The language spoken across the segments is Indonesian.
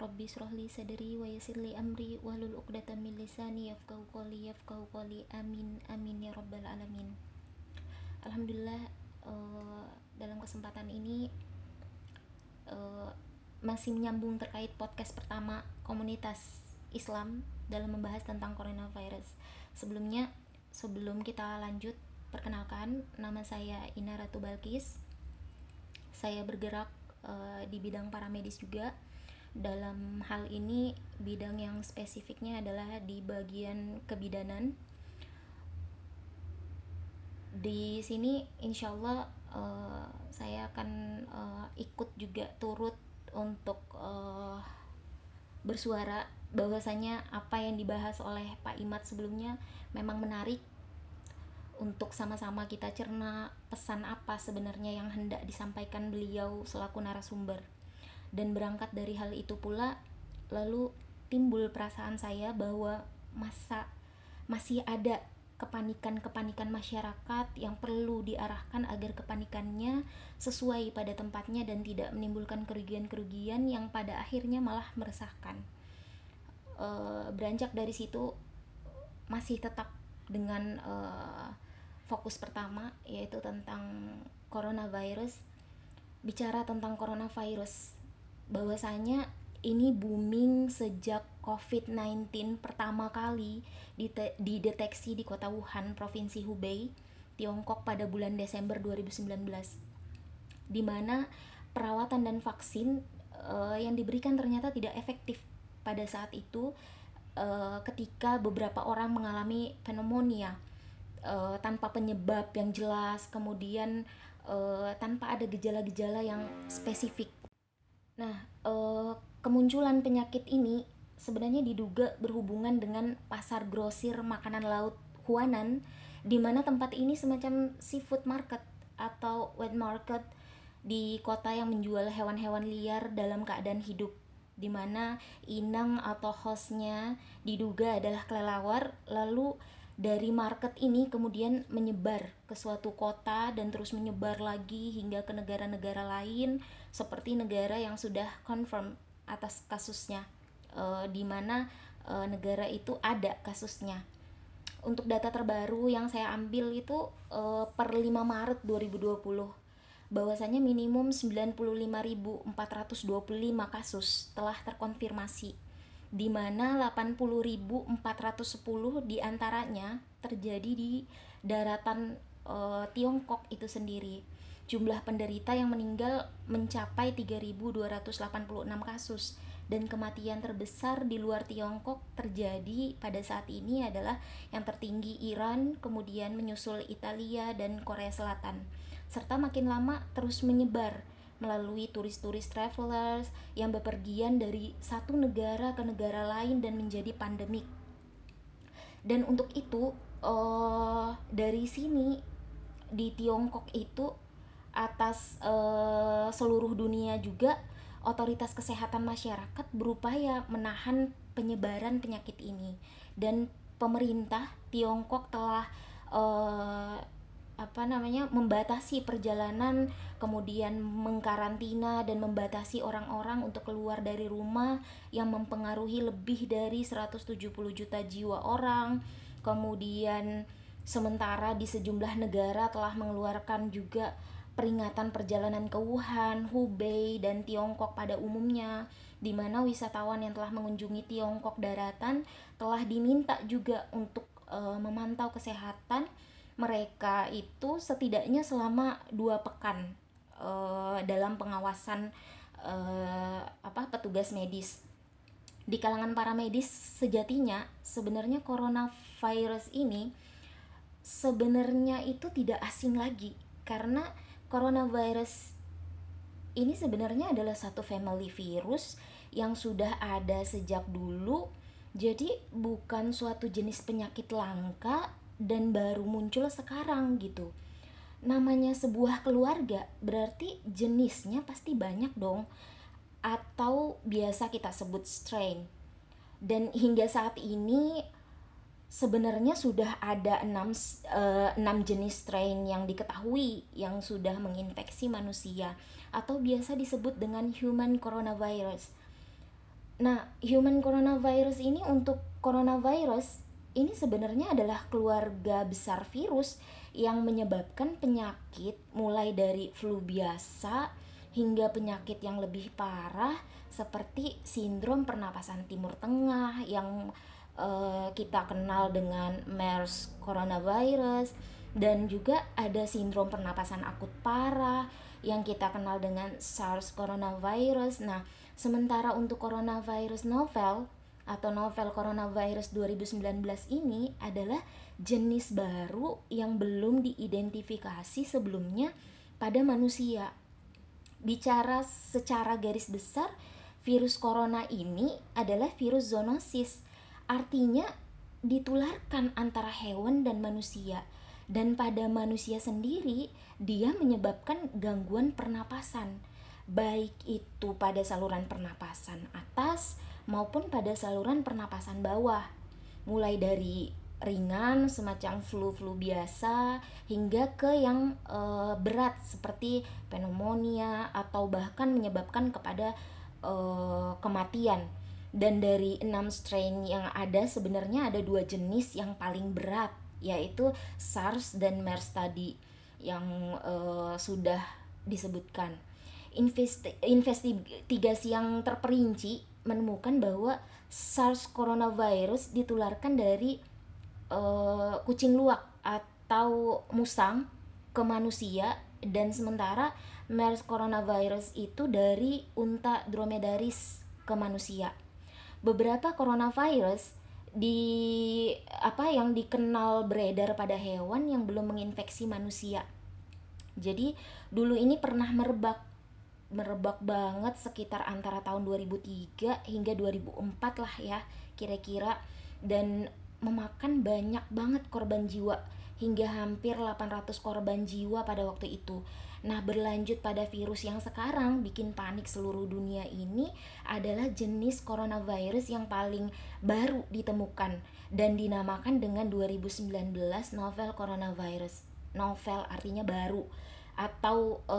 Rabbi surahli sadri wa yasirli amri wa hlul uqdatan min lisani yafqahu qawli yafqahu qawli amin amin ya rabbal alamin Alhamdulillah uh, dalam kesempatan ini uh, masih menyambung terkait podcast pertama komunitas Islam dalam membahas tentang coronavirus. Sebelumnya, sebelum kita lanjut, perkenalkan nama saya Ina Ratu. Saya bergerak uh, di bidang paramedis juga. Dalam hal ini, bidang yang spesifiknya adalah di bagian kebidanan. Di sini, insya Allah, uh, saya akan uh, ikut juga turut untuk uh, bersuara bahwasanya apa yang dibahas oleh Pak Imat sebelumnya memang menarik untuk sama-sama kita cerna pesan apa sebenarnya yang hendak disampaikan beliau selaku narasumber dan berangkat dari hal itu pula lalu timbul perasaan saya bahwa masa masih ada kepanikan-kepanikan masyarakat yang perlu diarahkan agar kepanikannya sesuai pada tempatnya dan tidak menimbulkan kerugian-kerugian yang pada akhirnya malah meresahkan. E, beranjak dari situ masih tetap dengan e, fokus pertama yaitu tentang coronavirus. Bicara tentang coronavirus, bahwasanya ini booming sejak COVID-19 pertama kali dideteksi di kota Wuhan, Provinsi Hubei, Tiongkok pada bulan Desember 2019. Di mana perawatan dan vaksin uh, yang diberikan ternyata tidak efektif pada saat itu uh, ketika beberapa orang mengalami pneumonia uh, tanpa penyebab yang jelas, kemudian uh, tanpa ada gejala-gejala yang spesifik. Nah, uh, kemunculan penyakit ini sebenarnya diduga berhubungan dengan pasar grosir makanan laut Huanan di mana tempat ini semacam seafood market atau wet market di kota yang menjual hewan-hewan liar dalam keadaan hidup di mana inang atau hostnya diduga adalah kelelawar lalu dari market ini kemudian menyebar ke suatu kota dan terus menyebar lagi hingga ke negara-negara lain seperti negara yang sudah confirm atas kasusnya e, di mana e, negara itu ada kasusnya. Untuk data terbaru yang saya ambil itu e, per 5 Maret 2020 bahwasanya minimum 95.425 kasus telah terkonfirmasi di mana 80.410 di antaranya terjadi di daratan e, Tiongkok itu sendiri. Jumlah penderita yang meninggal mencapai 3.286 kasus dan kematian terbesar di luar Tiongkok terjadi pada saat ini adalah yang tertinggi Iran, kemudian menyusul Italia dan Korea Selatan. Serta makin lama terus menyebar melalui turis-turis travelers yang bepergian dari satu negara ke negara lain dan menjadi pandemik. Dan untuk itu, uh, dari sini di Tiongkok itu atas uh, seluruh dunia juga otoritas kesehatan masyarakat berupaya menahan penyebaran penyakit ini. Dan pemerintah Tiongkok telah uh, apa namanya membatasi perjalanan kemudian mengkarantina dan membatasi orang-orang untuk keluar dari rumah yang mempengaruhi lebih dari 170 juta jiwa orang. Kemudian sementara di sejumlah negara telah mengeluarkan juga peringatan perjalanan ke Wuhan, Hubei, dan Tiongkok pada umumnya, di mana wisatawan yang telah mengunjungi Tiongkok daratan telah diminta juga untuk e, memantau kesehatan mereka itu setidaknya selama dua pekan e, dalam pengawasan e, apa petugas medis. Di kalangan para medis sejatinya sebenarnya coronavirus ini sebenarnya itu tidak asing lagi karena coronavirus ini sebenarnya adalah satu family virus yang sudah ada sejak dulu Jadi bukan suatu jenis penyakit langka dan baru muncul sekarang gitu. Namanya sebuah keluarga berarti jenisnya pasti banyak dong atau biasa kita sebut strain. Dan hingga saat ini sebenarnya sudah ada enam, uh, enam jenis strain yang diketahui yang sudah menginfeksi manusia atau biasa disebut dengan human coronavirus. Nah, human coronavirus ini untuk coronavirus ini sebenarnya adalah keluarga besar virus yang menyebabkan penyakit mulai dari flu biasa, hingga penyakit yang lebih parah seperti sindrom pernapasan timur tengah yang uh, kita kenal dengan MERS coronavirus dan juga ada sindrom pernapasan akut parah yang kita kenal dengan SARS coronavirus. Nah, sementara untuk coronavirus novel atau novel coronavirus 2019 ini adalah jenis baru yang belum diidentifikasi sebelumnya pada manusia bicara secara garis besar, virus corona ini adalah virus zoonosis. Artinya ditularkan antara hewan dan manusia. Dan pada manusia sendiri, dia menyebabkan gangguan pernapasan. Baik itu pada saluran pernapasan atas maupun pada saluran pernapasan bawah. Mulai dari ringan semacam flu-flu biasa hingga ke yang e, berat seperti pneumonia atau bahkan menyebabkan kepada e, kematian. Dan dari enam strain yang ada sebenarnya ada dua jenis yang paling berat yaitu SARS dan MERS tadi yang e, sudah disebutkan. Investi investigasi yang terperinci menemukan bahwa SARS coronavirus ditularkan dari uh, kucing luwak atau musang ke manusia dan sementara MERS coronavirus itu dari unta dromedaris ke manusia. Beberapa coronavirus di apa yang dikenal beredar pada hewan yang belum menginfeksi manusia. Jadi dulu ini pernah merebak merebak banget sekitar antara tahun 2003 hingga 2004 lah ya kira-kira dan memakan banyak banget korban jiwa hingga hampir 800 korban jiwa pada waktu itu. Nah, berlanjut pada virus yang sekarang bikin panik seluruh dunia ini adalah jenis coronavirus yang paling baru ditemukan dan dinamakan dengan 2019 novel coronavirus. Novel artinya baru atau e,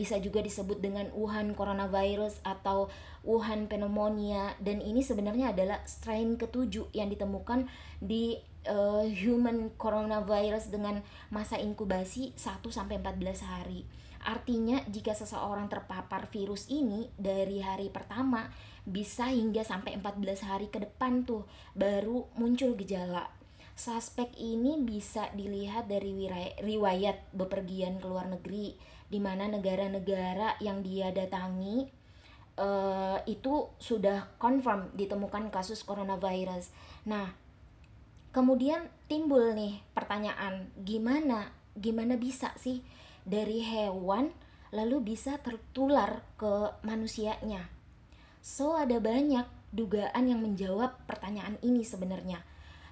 bisa juga disebut dengan Wuhan coronavirus atau Wuhan pneumonia dan ini sebenarnya adalah strain ketujuh yang ditemukan di e, human coronavirus dengan masa inkubasi 1 sampai 14 hari. Artinya jika seseorang terpapar virus ini dari hari pertama bisa hingga sampai 14 hari ke depan tuh baru muncul gejala Suspek ini bisa dilihat dari riwayat bepergian ke luar negeri, di mana negara-negara yang dia datangi uh, itu sudah confirm ditemukan kasus coronavirus. Nah, kemudian timbul nih pertanyaan, gimana gimana bisa sih dari hewan lalu bisa tertular ke manusianya? So ada banyak dugaan yang menjawab pertanyaan ini sebenarnya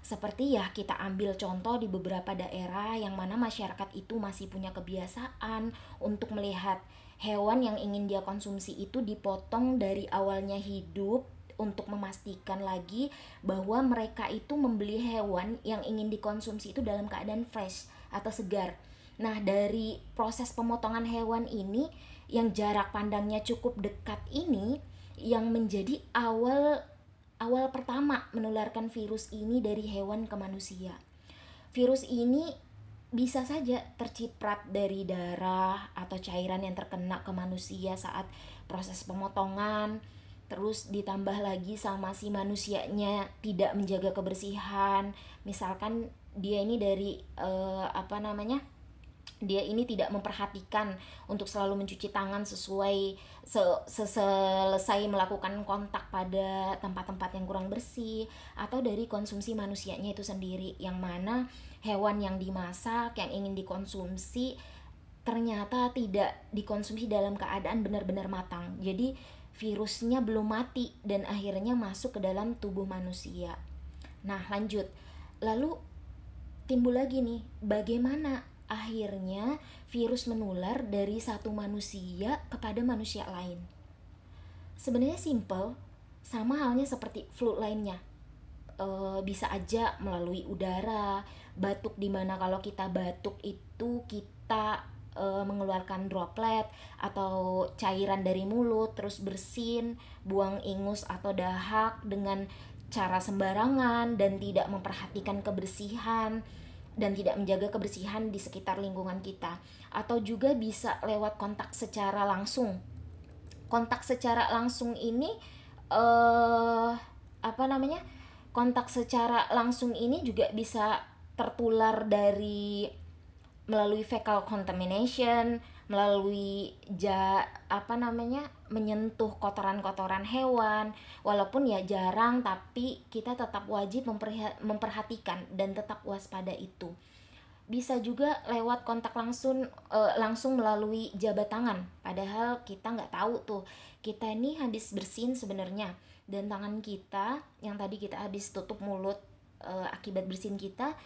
seperti ya kita ambil contoh di beberapa daerah yang mana masyarakat itu masih punya kebiasaan untuk melihat hewan yang ingin dia konsumsi itu dipotong dari awalnya hidup untuk memastikan lagi bahwa mereka itu membeli hewan yang ingin dikonsumsi itu dalam keadaan fresh atau segar. Nah, dari proses pemotongan hewan ini yang jarak pandangnya cukup dekat ini yang menjadi awal awal pertama menularkan virus ini dari hewan ke manusia. Virus ini bisa saja terciprat dari darah atau cairan yang terkena ke manusia saat proses pemotongan, terus ditambah lagi sama si manusianya tidak menjaga kebersihan. Misalkan dia ini dari uh, apa namanya? dia ini tidak memperhatikan untuk selalu mencuci tangan sesuai se selesai melakukan kontak pada tempat-tempat yang kurang bersih atau dari konsumsi manusianya itu sendiri yang mana hewan yang dimasak yang ingin dikonsumsi ternyata tidak dikonsumsi dalam keadaan benar-benar matang jadi virusnya belum mati dan akhirnya masuk ke dalam tubuh manusia. Nah, lanjut. Lalu timbul lagi nih, bagaimana akhirnya virus menular dari satu manusia kepada manusia lain? Sebenarnya simple, sama halnya seperti flu lainnya. E, bisa aja melalui udara, batuk di mana kalau kita batuk itu kita e, mengeluarkan droplet atau cairan dari mulut terus bersin buang ingus atau dahak dengan cara sembarangan dan tidak memperhatikan kebersihan dan tidak menjaga kebersihan di sekitar lingkungan kita. Atau juga bisa lewat kontak secara langsung. Kontak secara langsung ini eh apa namanya? Kontak secara langsung ini juga bisa tertular dari melalui fecal contamination, melalui ja apa namanya menyentuh kotoran-kotoran hewan. Walaupun ya jarang tapi kita tetap wajib memperhatikan dan tetap waspada itu. Bisa juga lewat kontak langsung e, langsung melalui jabat tangan. Padahal kita nggak tahu tuh kita ini habis bersin sebenarnya. Dan tangan kita yang tadi kita habis tutup mulut e, akibat bersin kita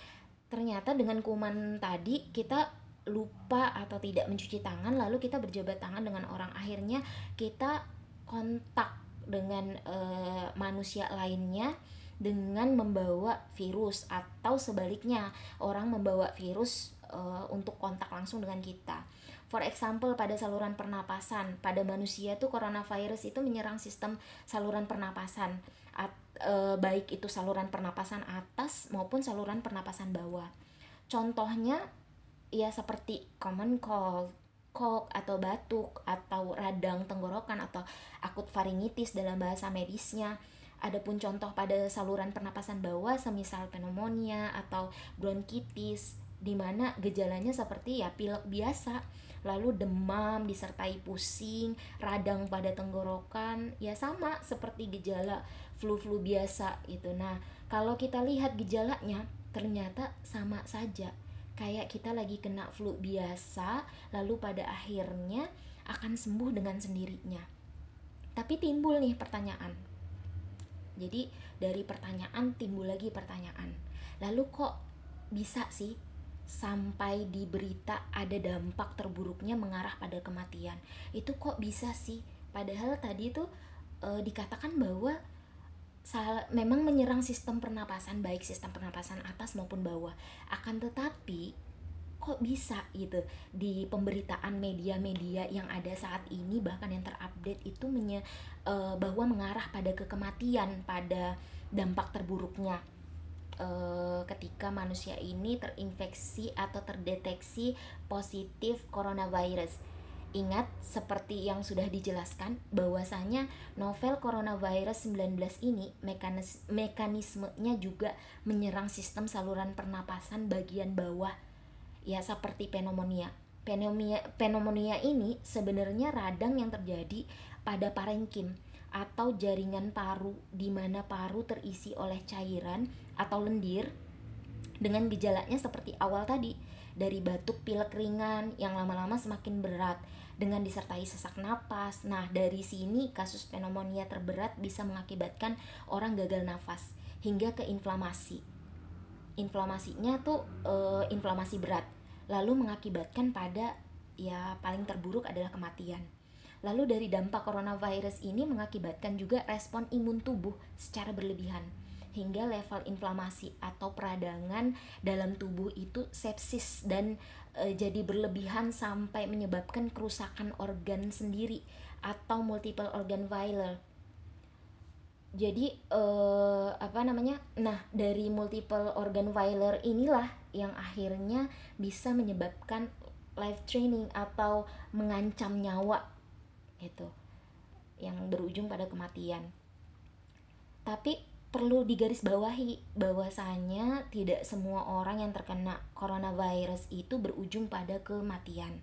ternyata dengan kuman tadi kita lupa atau tidak mencuci tangan lalu kita berjabat tangan dengan orang akhirnya kita kontak dengan e, manusia lainnya dengan membawa virus atau sebaliknya orang membawa virus e, untuk kontak langsung dengan kita. For example pada saluran pernapasan pada manusia tuh coronavirus itu menyerang sistem saluran pernapasan at, e, baik itu saluran pernapasan atas maupun saluran pernapasan bawah. Contohnya ya seperti common cold, cold atau batuk atau radang tenggorokan atau akut faringitis dalam bahasa medisnya. Adapun contoh pada saluran pernapasan bawah semisal pneumonia atau bronkitis di mana gejalanya seperti ya pilek biasa lalu demam disertai pusing, radang pada tenggorokan, ya sama seperti gejala flu-flu biasa itu. Nah, kalau kita lihat gejalanya ternyata sama saja. Kayak kita lagi kena flu biasa, lalu pada akhirnya akan sembuh dengan sendirinya. Tapi timbul nih pertanyaan. Jadi dari pertanyaan timbul lagi pertanyaan. Lalu kok bisa sih sampai di berita ada dampak terburuknya mengarah pada kematian itu kok bisa sih padahal tadi tuh e, dikatakan bahwa sal memang menyerang sistem pernapasan baik sistem pernapasan atas maupun bawah. Akan tetapi kok bisa gitu? Di pemberitaan media-media yang ada saat ini bahkan yang terupdate itu menye, e, bahwa mengarah pada kekematian pada dampak terburuknya. Uh, ketika manusia ini terinfeksi atau terdeteksi positif coronavirus. Ingat seperti yang sudah dijelaskan bahwasanya novel coronavirus 19 ini mekanis mekanismenya juga menyerang sistem saluran pernapasan bagian bawah ya seperti pneumonia. Pneumonia pneumonia ini sebenarnya radang yang terjadi pada parenkim atau jaringan paru di mana paru terisi oleh cairan atau lendir dengan gejalanya seperti awal tadi dari batuk pilek ringan yang lama-lama semakin berat dengan disertai sesak napas. Nah, dari sini kasus pneumonia terberat bisa mengakibatkan orang gagal nafas hingga ke inflamasi. Inflamasinya tuh e, inflamasi berat, lalu mengakibatkan pada ya paling terburuk adalah kematian. Lalu dari dampak coronavirus ini mengakibatkan juga respon imun tubuh secara berlebihan hingga level inflamasi atau peradangan dalam tubuh itu sepsis dan e, jadi berlebihan sampai menyebabkan kerusakan organ sendiri atau multiple organ failure. Jadi e, apa namanya? Nah, dari multiple organ failure inilah yang akhirnya bisa menyebabkan life training atau mengancam nyawa gitu yang berujung pada kematian tapi perlu digarisbawahi bahwasanya tidak semua orang yang terkena coronavirus itu berujung pada kematian.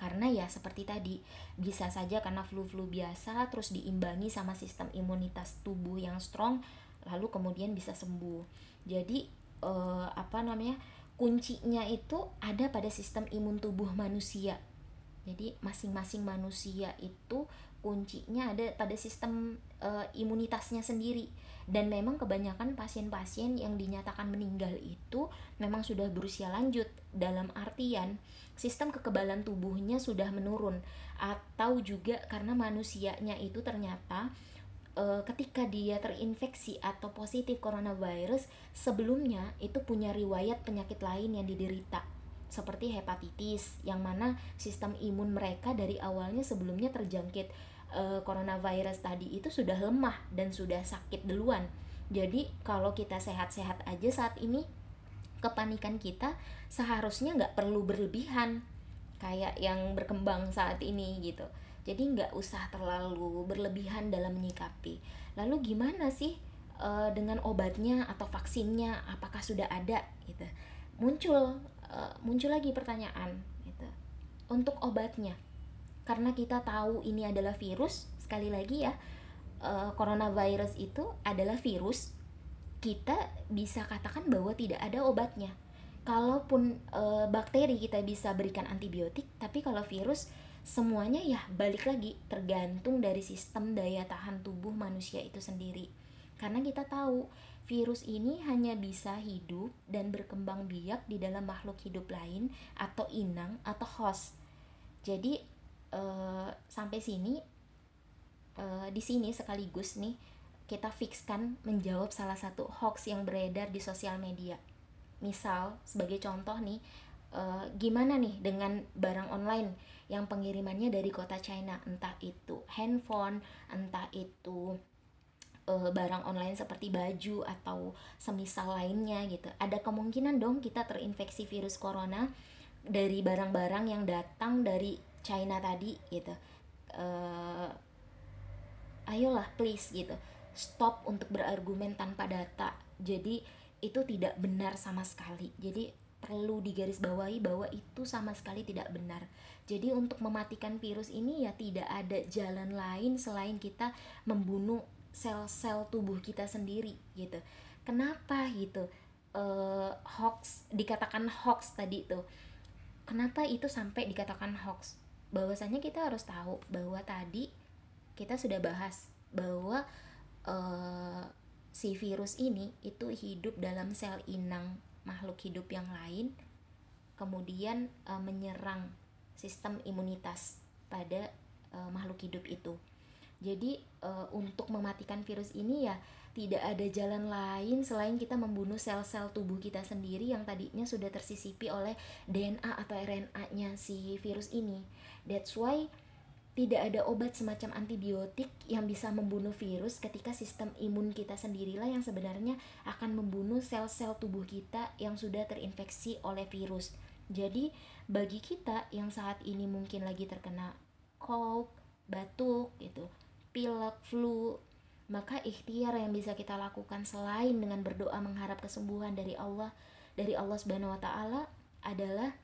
Karena ya seperti tadi bisa saja karena flu-flu biasa terus diimbangi sama sistem imunitas tubuh yang strong lalu kemudian bisa sembuh. Jadi eh, apa namanya kuncinya itu ada pada sistem imun tubuh manusia. Jadi masing-masing manusia itu kuncinya ada pada sistem uh, imunitasnya sendiri. Dan memang kebanyakan pasien-pasien yang dinyatakan meninggal itu memang sudah berusia lanjut. Dalam artian sistem kekebalan tubuhnya sudah menurun. Atau juga karena manusianya itu ternyata uh, ketika dia terinfeksi atau positif coronavirus sebelumnya itu punya riwayat penyakit lain yang diderita. Seperti hepatitis yang mana sistem imun mereka dari awalnya sebelumnya terjangkit uh, coronavirus tadi itu sudah lemah dan sudah sakit duluan. Jadi kalau kita sehat-sehat aja saat ini kepanikan kita seharusnya nggak perlu berlebihan kayak yang berkembang saat ini gitu. Jadi nggak usah terlalu berlebihan dalam menyikapi. Lalu gimana sih uh, dengan obatnya atau vaksinnya? Apakah sudah ada? Gitu. Muncul uh, muncul lagi pertanyaan gitu. Untuk obatnya karena kita tahu ini adalah virus sekali lagi ya uh, coronavirus itu adalah virus kita bisa katakan bahwa tidak ada obatnya. Kalaupun uh, bakteri kita bisa berikan antibiotik tapi kalau virus semuanya ya balik lagi tergantung dari sistem daya tahan tubuh manusia itu sendiri. Karena kita tahu virus ini hanya bisa hidup dan berkembang biak di dalam makhluk hidup lain atau inang atau host. Jadi uh, sampai sini uh, di sini sekaligus nih kita fixkan menjawab salah satu hoax yang beredar di sosial media. Misal sebagai contoh nih uh, gimana nih dengan barang online yang pengirimannya dari kota China? Entah itu handphone entah itu barang online seperti baju atau semisal lainnya gitu. Ada kemungkinan dong kita terinfeksi virus corona dari barang-barang yang datang dari China tadi gitu uh, ayolah please gitu stop untuk berargumen tanpa data jadi itu tidak benar sama sekali jadi perlu digarisbawahi bahwa itu sama sekali tidak benar. Jadi untuk mematikan virus ini ya tidak ada jalan lain selain kita membunuh sel-sel tubuh kita sendiri gitu. Kenapa gitu? Uh, hoax dikatakan hoax tadi tuh. Kenapa itu sampai dikatakan hoax? Bahwasanya kita harus tahu bahwa tadi kita sudah bahas bahwa uh, si virus ini itu hidup dalam sel inang makhluk hidup yang lain kemudian e, menyerang sistem imunitas pada e, makhluk hidup itu. Jadi e, untuk mematikan virus ini ya tidak ada jalan lain selain kita membunuh sel-sel tubuh kita sendiri yang tadinya sudah tersisipi oleh DNA atau RNA-nya si virus ini. That's why tidak ada obat semacam antibiotik yang bisa membunuh virus ketika sistem imun kita sendirilah yang sebenarnya akan membunuh sel-sel tubuh kita yang sudah terinfeksi oleh virus. Jadi, bagi kita yang saat ini mungkin lagi terkena cold, batuk gitu, pilek, flu, maka ikhtiar yang bisa kita lakukan selain dengan berdoa mengharap kesembuhan dari Allah, dari Allah Subhanahu wa taala adalah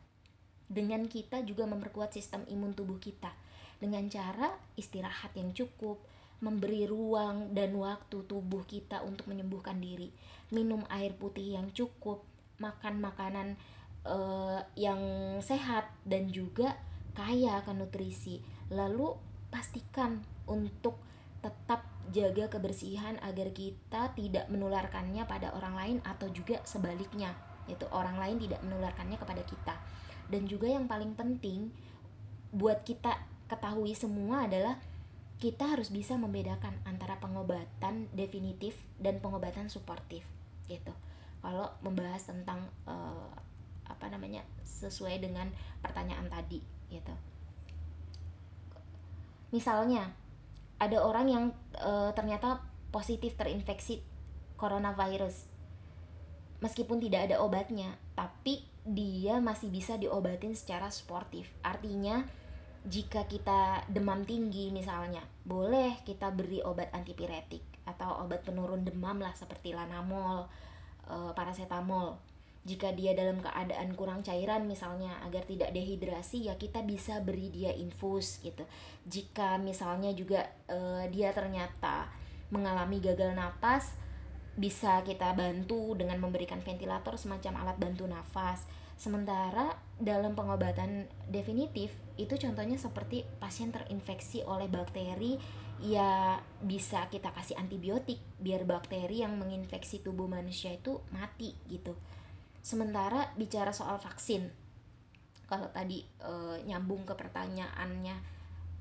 dengan kita juga memperkuat sistem imun tubuh kita dengan cara istirahat yang cukup, memberi ruang dan waktu tubuh kita untuk menyembuhkan diri, minum air putih yang cukup, makan makanan uh, yang sehat dan juga kaya akan nutrisi. Lalu pastikan untuk tetap jaga kebersihan agar kita tidak menularkannya pada orang lain atau juga sebaliknya, yaitu orang lain tidak menularkannya kepada kita. Dan juga yang paling penting buat kita ketahui semua adalah kita harus bisa membedakan antara pengobatan definitif dan pengobatan suportif gitu kalau membahas tentang uh, apa namanya sesuai dengan pertanyaan tadi gitu misalnya ada orang yang uh, ternyata positif terinfeksi coronavirus meskipun tidak ada obatnya tapi dia masih bisa diobatin secara sportif artinya jika kita demam tinggi misalnya, boleh kita beri obat antipiretik atau obat penurun demam lah seperti lanamol, e, paracetamol. Jika dia dalam keadaan kurang cairan misalnya agar tidak dehidrasi ya kita bisa beri dia infus gitu. Jika misalnya juga e, dia ternyata mengalami gagal napas, bisa kita bantu dengan memberikan ventilator semacam alat bantu nafas. Sementara dalam pengobatan definitif itu contohnya seperti pasien terinfeksi oleh bakteri ya bisa kita kasih antibiotik biar bakteri yang menginfeksi tubuh manusia itu mati gitu. Sementara bicara soal vaksin, kalau tadi e, nyambung ke pertanyaannya,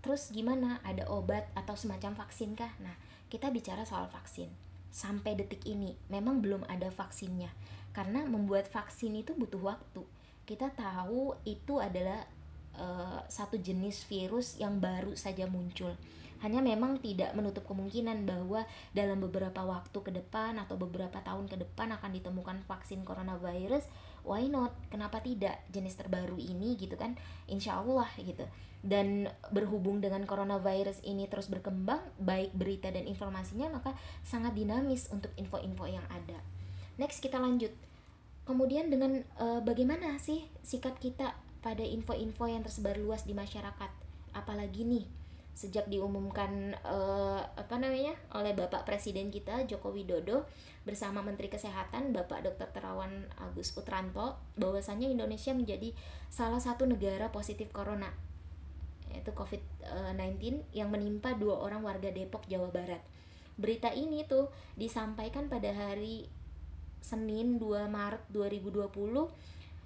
terus gimana? Ada obat atau semacam vaksin kah? Nah, kita bicara soal vaksin sampai detik ini memang belum ada vaksinnya karena membuat vaksin itu butuh waktu kita tahu itu adalah uh, satu jenis virus yang baru saja muncul hanya memang tidak menutup kemungkinan bahwa dalam beberapa waktu ke depan atau beberapa tahun ke depan akan ditemukan vaksin coronavirus why not? Kenapa tidak jenis terbaru ini gitu kan? Insya Allah gitu. Dan berhubung dengan coronavirus ini terus berkembang baik berita dan informasinya maka sangat dinamis untuk info-info yang ada. Next kita lanjut. Kemudian dengan uh, bagaimana sih sikap kita pada info-info yang tersebar luas di masyarakat? Apalagi nih sejak diumumkan uh, apa namanya oleh Bapak Presiden kita Joko Widodo bersama Menteri Kesehatan Bapak Dr. Terawan Agus Putranto bahwasanya Indonesia menjadi salah satu negara positif corona yaitu COVID-19 yang menimpa dua orang warga Depok, Jawa Barat. Berita ini tuh disampaikan pada hari Senin 2 Maret 2020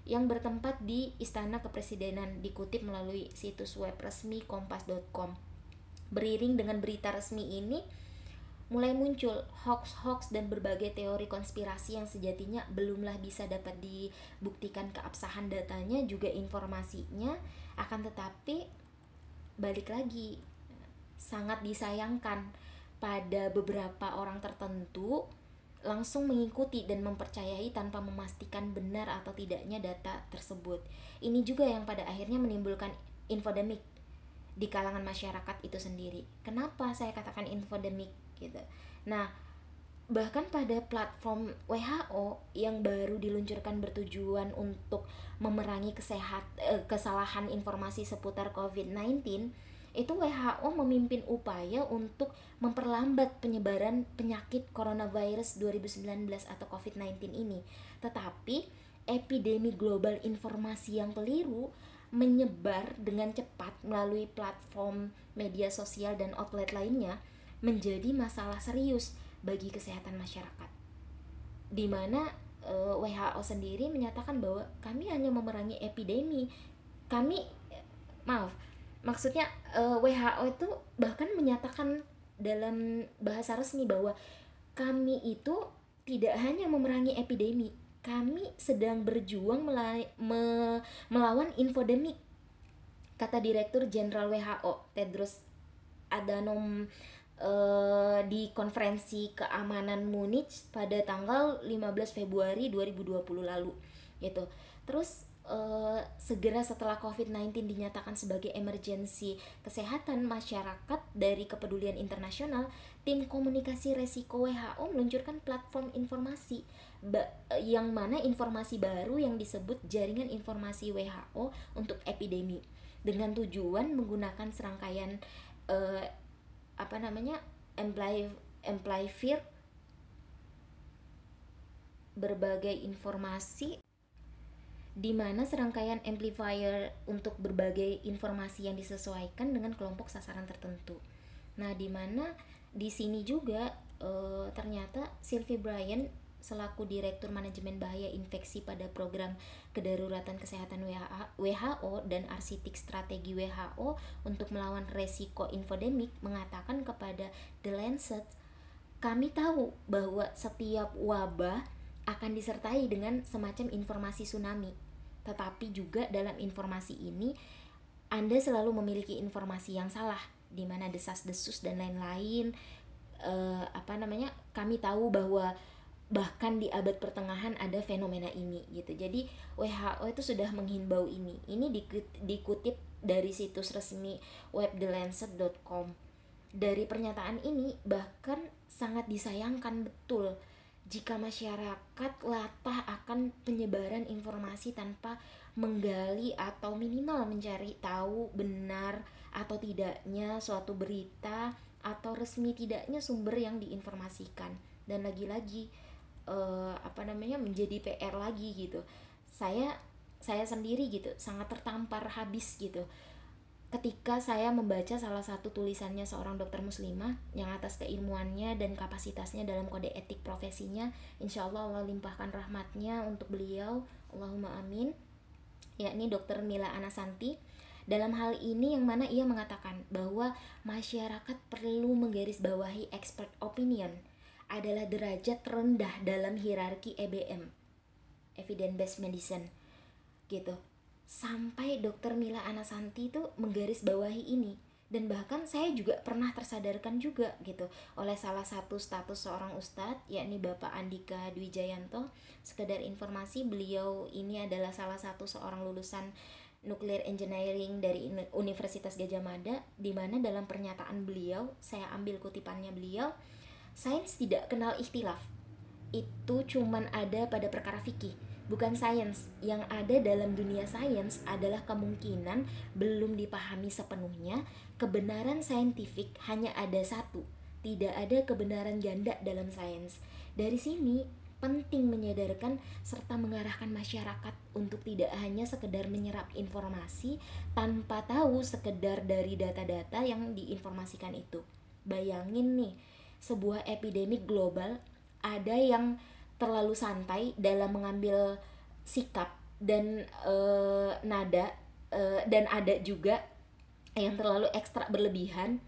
yang bertempat di Istana Kepresidenan dikutip melalui situs web resmi kompas.com. Beriring dengan berita resmi ini, mulai muncul hoax-hoax dan berbagai teori konspirasi yang sejatinya belumlah bisa dapat dibuktikan keabsahan datanya juga informasinya akan tetapi balik lagi sangat disayangkan pada beberapa orang tertentu langsung mengikuti dan mempercayai tanpa memastikan benar atau tidaknya data tersebut. Ini juga yang pada akhirnya menimbulkan infodemik di kalangan masyarakat itu sendiri. Kenapa saya katakan infodemik gitu? Nah, bahkan pada platform WHO yang baru diluncurkan bertujuan untuk memerangi kesehat eh, kesalahan informasi seputar COVID-19 itu WHO memimpin upaya untuk memperlambat penyebaran penyakit coronavirus 2019 atau COVID-19 ini. Tetapi epidemi global informasi yang keliru menyebar dengan cepat melalui platform media sosial dan outlet lainnya menjadi masalah serius bagi kesehatan masyarakat. Di mana uh, eh, WHO sendiri menyatakan bahwa kami hanya memerangi epidemi. Kami maaf, maksudnya uh, eh, WHO itu bahkan menyatakan dalam bahasa resmi bahwa kami itu tidak hanya memerangi epidemi, kami sedang berjuang melai, me, melawan infodemik. Kata Direktur Jenderal WHO Tedros Adhanom uh, di konferensi keamanan Munich pada tanggal 15 Februari 2020 lalu gitu. Terus uh, segera setelah COVID-19 dinyatakan sebagai emergensi kesehatan masyarakat dari kepedulian internasional, tim komunikasi resiko WHO meluncurkan platform informasi yang mana informasi baru yang disebut jaringan informasi WHO untuk epidemi dengan tujuan menggunakan serangkaian uh, apa namanya fear berbagai informasi di mana serangkaian amplifier untuk berbagai informasi yang disesuaikan dengan kelompok sasaran tertentu. Nah, di mana di sini juga e, ternyata Sylvie Bryan selaku Direktur Manajemen Bahaya Infeksi pada Program Kedaruratan Kesehatan WHO dan Arsitik Strategi WHO untuk melawan resiko infodemik mengatakan kepada The Lancet, kami tahu bahwa setiap wabah akan disertai dengan semacam informasi tsunami. Tetapi juga dalam informasi ini Anda selalu memiliki informasi yang salah di mana desas-desus dan lain-lain uh, apa namanya? Kami tahu bahwa bahkan di abad pertengahan ada fenomena ini gitu. Jadi WHO itu sudah menghimbau ini. Ini dikutip dari situs resmi web thelancet.com. Dari pernyataan ini bahkan sangat disayangkan betul jika masyarakat latah akan penyebaran informasi tanpa menggali atau minimal mencari tahu benar atau tidaknya suatu berita atau resmi tidaknya sumber yang diinformasikan dan lagi-lagi uh, apa namanya menjadi PR lagi gitu. Saya saya sendiri gitu sangat tertampar habis gitu. Ketika saya membaca salah satu tulisannya seorang dokter muslimah yang atas keilmuannya dan kapasitasnya dalam kode etik profesinya insya Allah Allah limpahkan rahmatnya untuk beliau. Allahumma amin. Yakni dokter Mila Anasanti. Dalam hal ini yang mana ia mengatakan bahwa masyarakat perlu menggarisbawahi expert opinion adalah derajat rendah dalam hierarki EBM evidence based medicine gitu. Sampai dokter Mila Anasanti itu menggarisbawahi ini dan bahkan saya juga pernah tersadarkan juga gitu oleh salah satu status seorang ustadz yakni Bapak Andika Dwi Jayanto. Sekedar informasi beliau ini adalah salah satu seorang lulusan Nuclear Engineering dari Universitas Gajah Mada di mana dalam pernyataan beliau saya ambil kutipannya beliau sains tidak kenal ikhtilaf itu cuman ada pada perkara fikih bukan sains. Yang ada dalam dunia sains adalah kemungkinan belum dipahami sepenuhnya, kebenaran saintifik hanya ada satu. Tidak ada kebenaran ganda dalam sains. Dari sini penting menyadarkan serta mengarahkan masyarakat untuk tidak hanya sekedar menyerap informasi tanpa tahu sekedar dari data-data yang diinformasikan itu. Bayangin nih, sebuah epidemik global ada yang terlalu santai dalam mengambil sikap dan uh, nada uh, dan ada juga yang terlalu ekstra berlebihan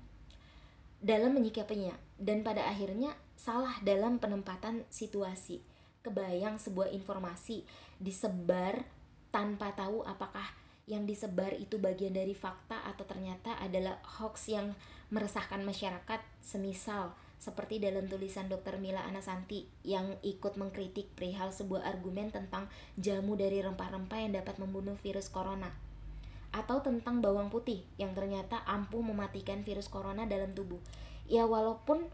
dalam menyikapinya dan pada akhirnya salah dalam penempatan situasi. Kebayang sebuah informasi disebar tanpa tahu apakah yang disebar itu bagian dari fakta atau ternyata adalah hoax yang meresahkan masyarakat semisal seperti dalam tulisan Dr. Mila Anasanti yang ikut mengkritik perihal sebuah argumen tentang jamu dari rempah-rempah yang dapat membunuh virus corona atau tentang bawang putih yang ternyata ampuh mematikan virus corona dalam tubuh. Ya walaupun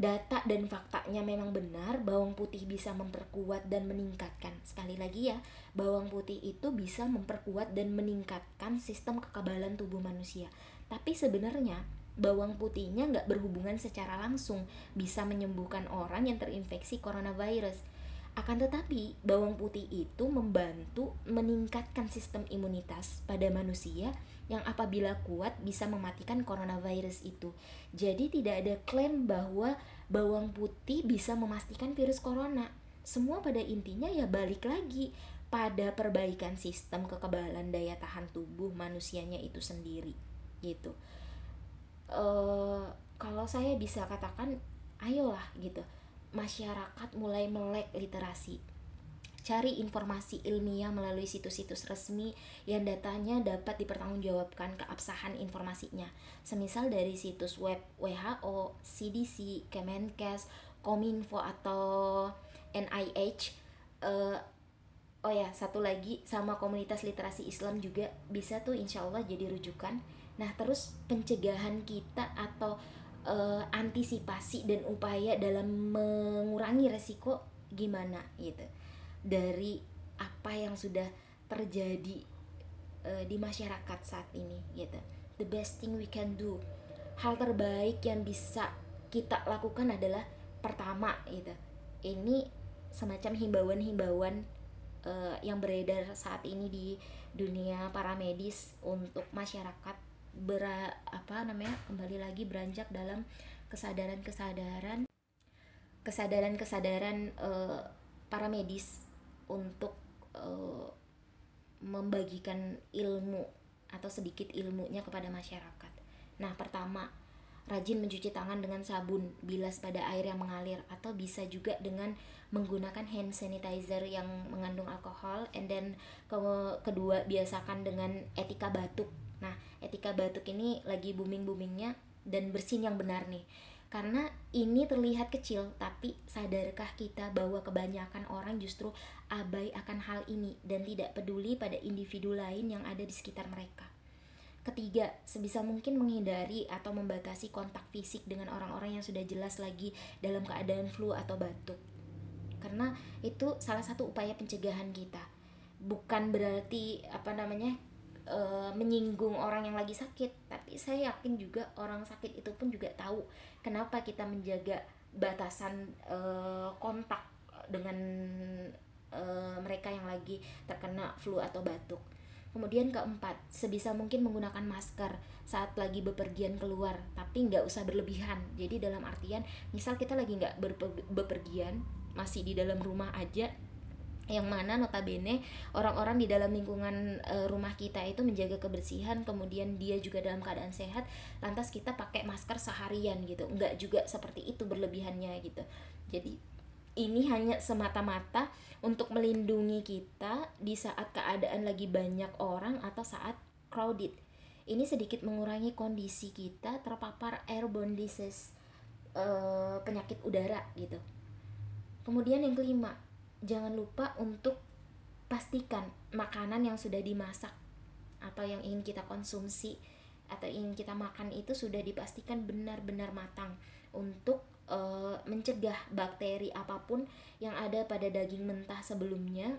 data dan faktanya memang benar, bawang putih bisa memperkuat dan meningkatkan. Sekali lagi ya, bawang putih itu bisa memperkuat dan meningkatkan sistem kekebalan tubuh manusia. Tapi sebenarnya bawang putihnya nggak berhubungan secara langsung bisa menyembuhkan orang yang terinfeksi coronavirus. Akan tetapi, bawang putih itu membantu meningkatkan sistem imunitas pada manusia yang apabila kuat bisa mematikan coronavirus itu. Jadi tidak ada klaim bahwa bawang putih bisa memastikan virus corona. Semua pada intinya ya balik lagi pada perbaikan sistem kekebalan daya tahan tubuh manusianya itu sendiri gitu. Eh, kalau saya bisa katakan ayolah gitu masyarakat mulai melek literasi cari informasi ilmiah melalui situs-situs resmi yang datanya dapat dipertanggungjawabkan keabsahan informasinya. Semisal dari situs web WHO, CDC, Kemenkes, Kominfo atau NIH. Uh, eh, oh ya, satu lagi sama komunitas literasi Islam juga bisa tuh insya Allah jadi rujukan Nah, terus pencegahan kita atau uh, antisipasi dan upaya dalam mengurangi resiko gimana gitu. Dari apa yang sudah terjadi uh, di masyarakat saat ini gitu. The best thing we can do. Hal terbaik yang bisa kita lakukan adalah pertama gitu. Ini semacam himbauan-himbauan uh, yang beredar saat ini di dunia para medis untuk masyarakat ber apa namanya kembali lagi beranjak dalam kesadaran-kesadaran kesadaran-kesadaran uh, para medis untuk uh, membagikan ilmu atau sedikit ilmunya kepada masyarakat. Nah, pertama, rajin mencuci tangan dengan sabun bilas pada air yang mengalir atau bisa juga dengan menggunakan hand sanitizer yang mengandung alkohol and then ke kedua biasakan dengan etika batuk Nah, etika batuk ini lagi booming-boomingnya dan bersin yang benar nih. Karena ini terlihat kecil, tapi sadarkah kita bahwa kebanyakan orang justru abai akan hal ini dan tidak peduli pada individu lain yang ada di sekitar mereka. Ketiga, sebisa mungkin menghindari atau membatasi kontak fisik dengan orang-orang yang sudah jelas lagi dalam keadaan flu atau batuk. Karena itu salah satu upaya pencegahan kita. Bukan berarti apa namanya uh, menyinggung orang yang lagi sakit tapi saya yakin juga orang sakit itu pun juga tahu kenapa kita menjaga batasan uh, kontak dengan uh, mereka yang lagi terkena flu atau batuk. Kemudian keempat, sebisa mungkin menggunakan masker saat lagi bepergian keluar, tapi nggak usah berlebihan. Jadi dalam artian, misal kita lagi nggak bepergian, masih di dalam rumah aja, yang mana notabene orang-orang di dalam lingkungan e, rumah kita itu menjaga kebersihan kemudian dia juga dalam keadaan sehat lantas kita pakai masker seharian gitu nggak juga seperti itu berlebihannya gitu jadi ini hanya semata-mata untuk melindungi kita di saat keadaan lagi banyak orang atau saat crowded. Ini sedikit mengurangi kondisi kita terpapar airborne disease e, penyakit udara gitu. Kemudian yang kelima jangan lupa untuk pastikan makanan yang sudah dimasak atau yang ingin kita konsumsi atau ingin kita makan itu sudah dipastikan benar-benar matang untuk uh, mencegah bakteri apa pun yang ada pada daging mentah sebelumnya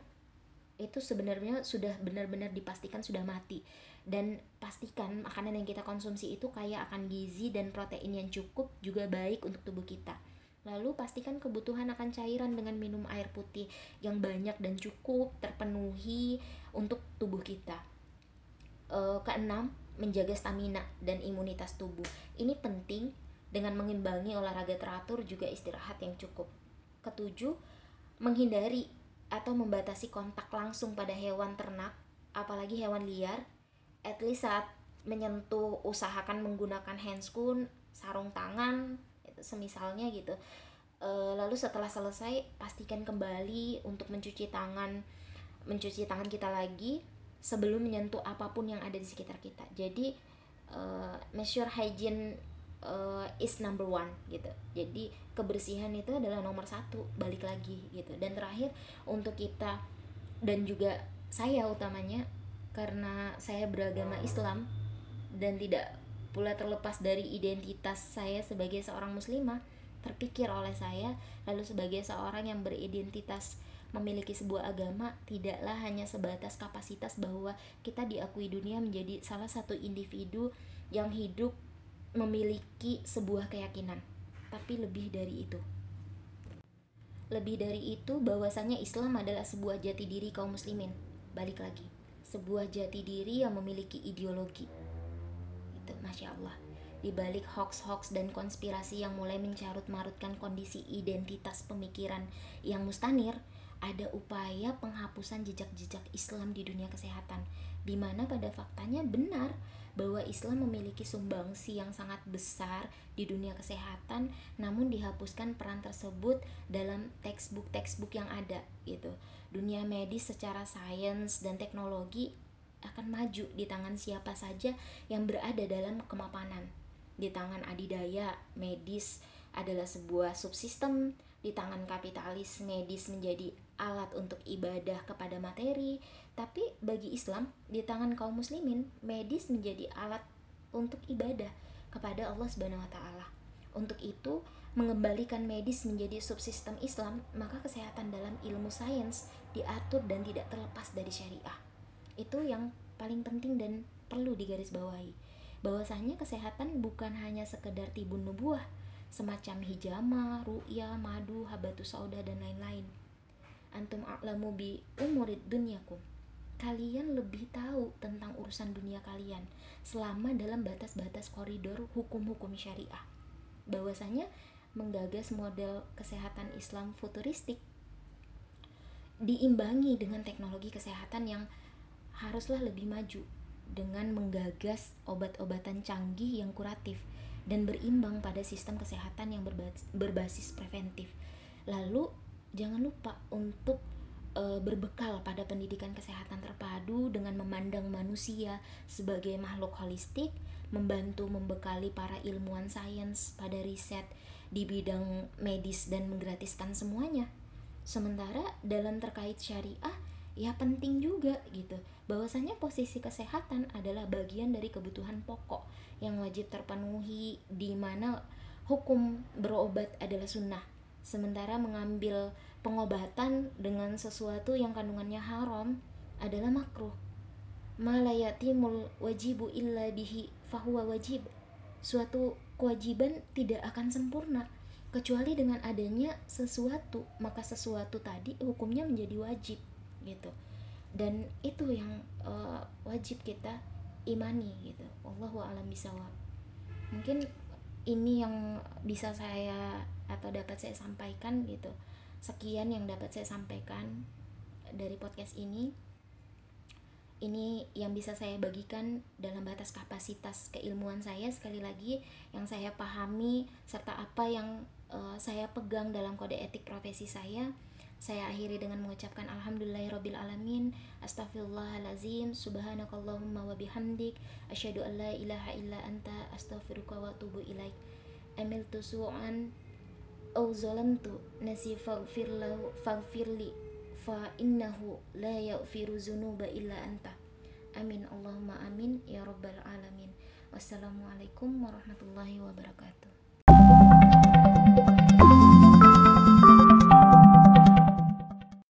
itu sebenarnya sudah benar-benar dipastikan sudah mati dan pastikan makanan yang kita konsumsi itu kaya akan gizi dan protein yang cukup juga baik untuk tubuh kita Lalu pastikan kebutuhan akan cairan dengan minum air putih yang banyak dan cukup terpenuhi untuk tubuh kita. E, keenam, menjaga stamina dan imunitas tubuh. Ini penting dengan mengimbangi olahraga teratur juga istirahat yang cukup. Ketujuh, menghindari atau membatasi kontak langsung pada hewan ternak, apalagi hewan liar. At least saat menyentuh usahakan menggunakan handscoon, sarung tangan, semisalnya gitu e, lalu setelah selesai pastikan kembali untuk mencuci tangan mencuci tangan kita lagi sebelum menyentuh apa pun yang ada di sekitar kita jadi uh, measure hygiene uh, is number one gitu. Jadi kebersihan itu adalah nomor satu balik lagi gitu. Dan terakhir untuk kita dan juga saya utamanya karena saya beragama Islam dan tidak pula terlepas dari identitas saya sebagai seorang muslimah terpikir oleh saya lalu sebagai seorang yang beridentitas memiliki sebuah agama tidaklah hanya sebatas kapasitas bahwa kita diakui dunia menjadi salah satu individu yang hidup memiliki sebuah keyakinan tapi lebih dari itu. Lebih dari itu bahwasanya Islam adalah sebuah jati diri kaum muslimin. Balik lagi sebuah jati diri yang memiliki ideologi. Gitu masya Allah. Di balik hoax-hoax dan konspirasi yang mulai mencarut-marutkan kondisi identitas pemikiran yang mustanir, ada upaya penghapusan jejak-jejak Islam di dunia kesehatan, di mana pada faktanya benar bahwa Islam memiliki sumbangsi yang sangat besar di dunia kesehatan, namun dihapuskan peran tersebut dalam textbook-textbook yang ada gitu. Dunia medis secara sains dan teknologi akan maju di tangan siapa saja yang berada dalam kemapanan. Di tangan adidaya, medis adalah sebuah subsistem, di tangan kapitalis, medis menjadi alat untuk ibadah kepada materi, tapi bagi Islam, di tangan kaum muslimin, medis menjadi alat untuk ibadah kepada Allah Subhanahu wa taala. Untuk itu, mengembalikan medis menjadi subsistem Islam, maka kesehatan dalam ilmu sains diatur dan tidak terlepas dari syariah itu yang paling penting dan perlu digarisbawahi bahwasanya kesehatan bukan hanya sekedar tibun nubuah semacam hijama, ru'ya, madu, habatus sauda dan lain-lain. Antum a'lamu bi umurid dunyakum. Kalian lebih tahu tentang urusan dunia kalian selama dalam batas-batas koridor hukum-hukum syariah. Bahwasanya menggagas model kesehatan Islam futuristik diimbangi dengan teknologi kesehatan yang haruslah lebih maju dengan menggagas obat-obatan canggih yang kuratif dan berimbang pada sistem kesehatan yang berbasis preventif. Lalu jangan lupa untuk e, berbekal pada pendidikan kesehatan terpadu dengan memandang manusia sebagai makhluk holistik, membantu membekali para ilmuwan sains pada riset di bidang medis dan menggratiskan semuanya. Sementara dalam terkait syariah ya penting juga gitu bahwasanya posisi kesehatan adalah bagian dari kebutuhan pokok yang wajib terpenuhi di mana hukum berobat adalah sunnah sementara mengambil pengobatan dengan sesuatu yang kandungannya haram adalah makruh. Malayatimul wajibu illa bihi fahuwa wajib. Suatu kewajiban tidak akan sempurna kecuali dengan adanya sesuatu maka sesuatu tadi hukumnya menjadi wajib gitu. Dan itu yang uh, wajib kita imani gitu. Allahu alam bisawab mungkin ini yang bisa saya atau dapat saya sampaikan gitu. Sekian yang dapat saya sampaikan dari podcast ini. Ini yang bisa saya bagikan dalam batas kapasitas keilmuan saya sekali lagi yang saya pahami serta apa yang uh, saya pegang dalam kode etik profesi saya saya akhiri dengan mengucapkan alhamdulillahirabbil alamin astaghfirullahalazim. Subhanakallahumma wa bihamdik. Asyhadu an la ilaha illa anta. Astaghfiruka wa atubu ilaik. Amiltu su'an. Aw zalamtu nasi faghfir faghfirli. Fa innahu la yaghfiru dzunuba illa anta. Amin. Allahumma amin. Ya rabbal alamin. Wassalamualaikum warahmatullahi wabarakatuh